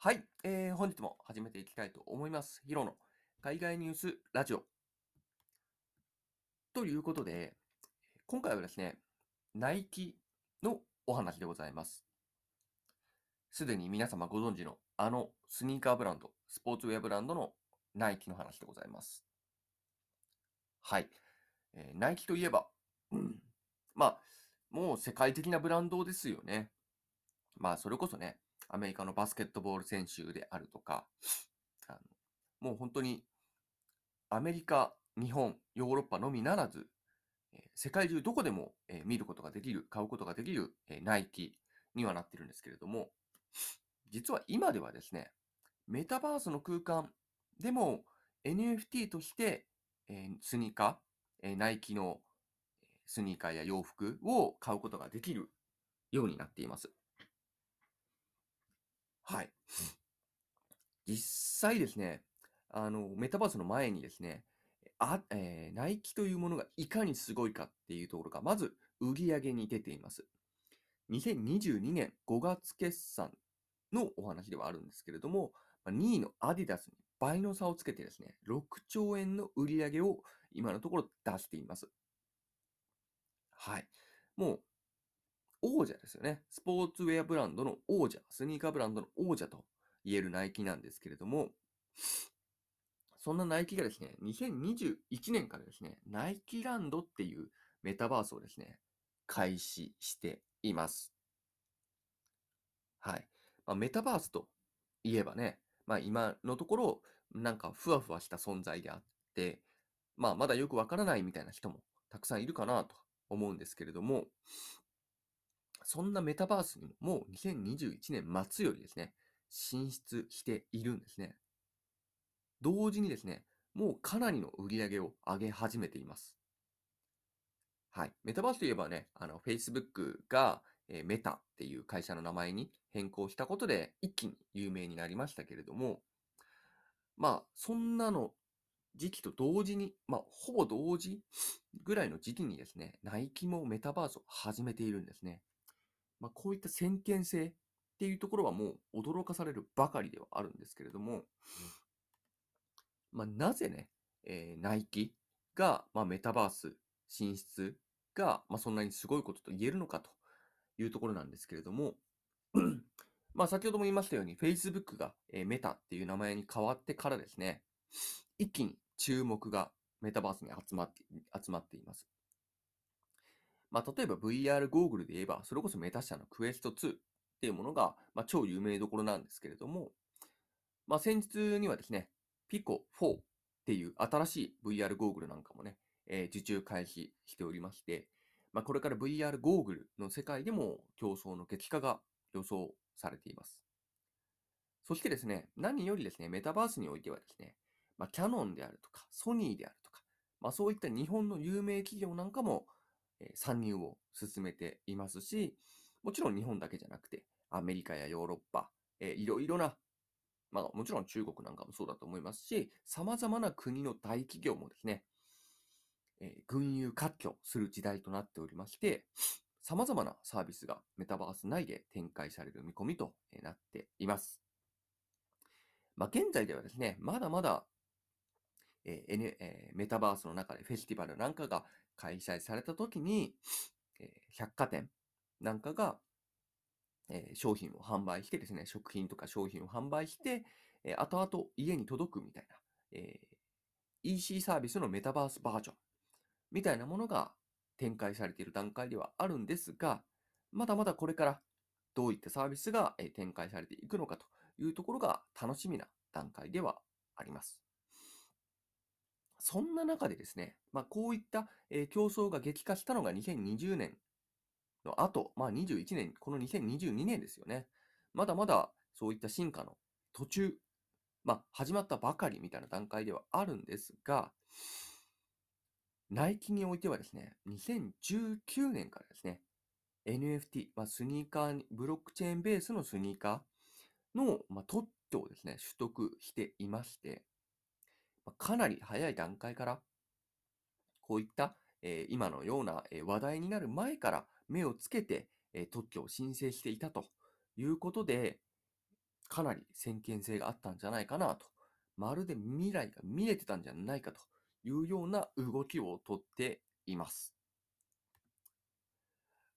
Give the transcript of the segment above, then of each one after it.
はい、えー、本日も始めていきたいと思います。ヒロの海外ニュースラジオ。ということで、今回はですね、ナイキのお話でございます。すでに皆様ご存知のあのスニーカーブランド、スポーツウェアブランドのナイキの話でございます。はい。えー、ナイキといえば、うん、まあ、もう世界的なブランドですよね。まあ、それこそね、アメリカのバスケットボール選手であるとか、あのもう本当にアメリカ、日本、ヨーロッパのみならず、え世界中どこでも、え見ることができる、買うことができる、えナイキにはなってるんですけれども、実は今ではですね、メタバースの空間でも NFT として、えスニーカー、えナイキのスニーカーや洋服を買うことができるようになっています。はい。実際ですね、あの、メタバースの前にですね、あ、えー、ナイキというものがいかにすごいかっていうところが、まず売り上げに出ています。2022年5月決算のお話ではあるんですけれども、2位のアディダスに倍の差をつけてですね、6兆円の売り上げを今のところ出しています。はい。もう王者ですよね。スポーツウェアブランドの王者、スニーカーブランドの王者と言えるナイキなんですけれども、そんなナイキがですね、2021年からですね、ナイキランドっていうメタバースをですね、開始しています。はい。まあ、メタバースといえばね、まあ今のところ、なんかふわふわした存在であって、まあまだよくわからないみたいな人もたくさんいるかなと思うんですけれども、そんなメタバースにももう2021年末よりですね、進出しているんですね。同時にですね、もうかなりの売り上げを上げ始めています。はい。メタバースといえばね、あの、Facebook が、えー、メタっていう会社の名前に変更したことで一気に有名になりましたけれども、まあ、そんなの時期と同時に、まあ、ほぼ同時ぐらいの時期にですね、ナイキもメタバースを始めているんですね。まあ、こういった先見性っていうところはもう驚かされるばかりではあるんですけれども、まあ、なぜね、えー、ナイキが、まあ、メタバース進出が、まあ、そんなにすごいことと言えるのかというところなんですけれども、まあ先ほども言いましたように、Facebook が、えー、メタっていう名前に変わってからですね、一気に注目がメタバースに集まって、集まっています。まあ、例えば VR ゴーグルで言えば、それこそメタ社のクエスト2っていうものが、まあ、超有名どころなんですけれども、まあ、先日にはですね、Pico 4っていう新しい VR ゴーグルなんかもね、えー、受注開始しておりまして、まあ、これから VR ゴーグルの世界でも競争の激化が予想されています。そしてですね、何よりですね、メタバースにおいてはですね、まあ、キャノンであるとか、ソニーであるとか、まあ、そういった日本の有名企業なんかもえ参入を進めていますし、もちろん日本だけじゃなくて、アメリカやヨーロッパ、えいろいろな、まあもちろん中国なんかもそうだと思いますし、様々な国の大企業もですね、え群雄割拠する時代となっておりまして、様々なサービスがメタバース内で展開される見込みとなっています。まあ、現在ではですね、まだまだえー N えー、メタバースの中でフェスティバルなんかが開催された時に、えー、百貨店なんかが、えー、商品を販売してですね、食品とか商品を販売して、えー、後々家に届くみたいな、えー、EC サービスのメタバースバージョンみたいなものが展開されている段階ではあるんですが、まだまだこれからどういったサービスが展開されていくのかというところが楽しみな段階ではあります。そんな中でですね、まあ、こういった、えー、競争が激化したのが2020年の後、まあ、21年、この2022年ですよね。まだまだそういった進化の途中、まあ、始まったばかりみたいな段階ではあるんですが、ナイキにおいてはですね、2019年からですね、NFT、まあ、スニーカー、ブロックチェーンベースのスニーカーの、まあ、特許をですね、取得していまして、かなり早い段階から、こういった、え、今のような、え、話題になる前から目をつけて、え、特許を申請していたということで、かなり先見性があったんじゃないかなと、まるで未来が見えてたんじゃないかというような動きをとっています。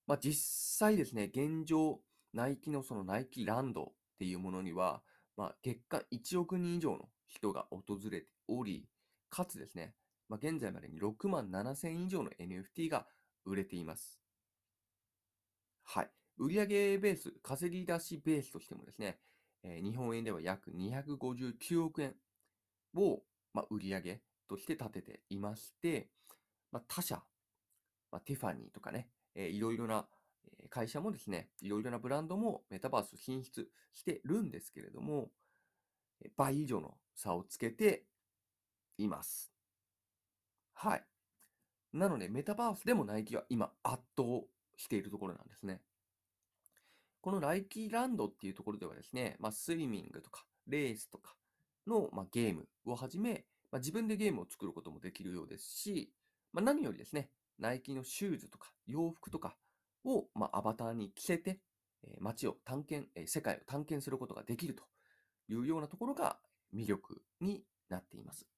まあ、実際ですね、現状、ナイキのそのナイキランドっていうものには、まあ、月間1億人以上の人が訪れており、かつですね、まあ、現在までに6万7千以上の NFT が売れています。はい。売上ベース、稼ぎ出しベースとしてもですね、えー、日本円では約259億円を、まあ、売上として立てていまして、まあ、他社、まあ、ティファニーとかね、えー、いろいろな会社もですね、いろいろなブランドもメタバース進出してるんですけれども、倍以上の差をつけています。はい。なので、メタバースでもナイキは今圧倒しているところなんですね。このナイキランドっていうところではですね、まあ、スイミングとかレースとかの、まあ、ゲームをはじめ、まあ、自分でゲームを作ることもできるようですし、まあ、何よりですね、ナイキのシューズとか洋服とかを、まあ、アバターに着せて、えー、街を探検、えー、世界を探検することができるというようなところが魅力になっています。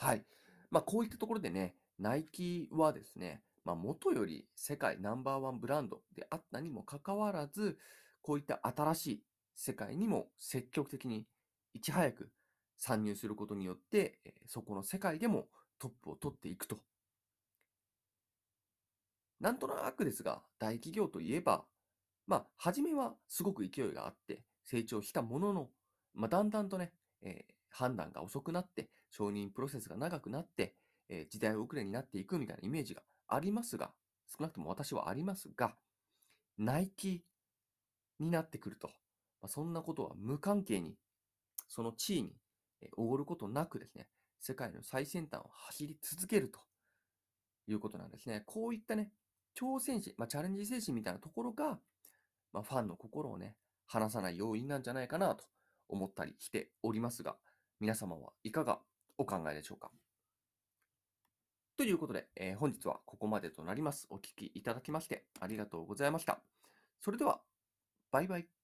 はい。まあ、こういったところでね、ナイキはですね、まあ、元より世界ナンバーワンブランドであったにもかかわらず、こういった新しい世界にも積極的にいち早く参入することによって、そこの世界でもトップを取っていくと。なんとなくですが、大企業といえば、まあ、初めはすごく勢いがあって成長したものの、まあ、だんだんとね、えー、判断が遅くなって、承認プロセスが長くなって、えー、時代遅れになっていくみたいなイメージがありますが、少なくとも私はありますが、ナイキになってくると、まあ、そんなことは無関係に、その地位におごることなくですね、世界の最先端を走り続けるということなんですね。こういったね、挑戦心、まあ、チャレンジ精神みたいなところが、まあ、ファンの心をね、離さない要因なんじゃないかなと思ったりしておりますが、皆様はいかがお考えでしょうかということで、えー、本日はここまでとなります。お聴きいただきましてありがとうございました。それでは、バイバイ。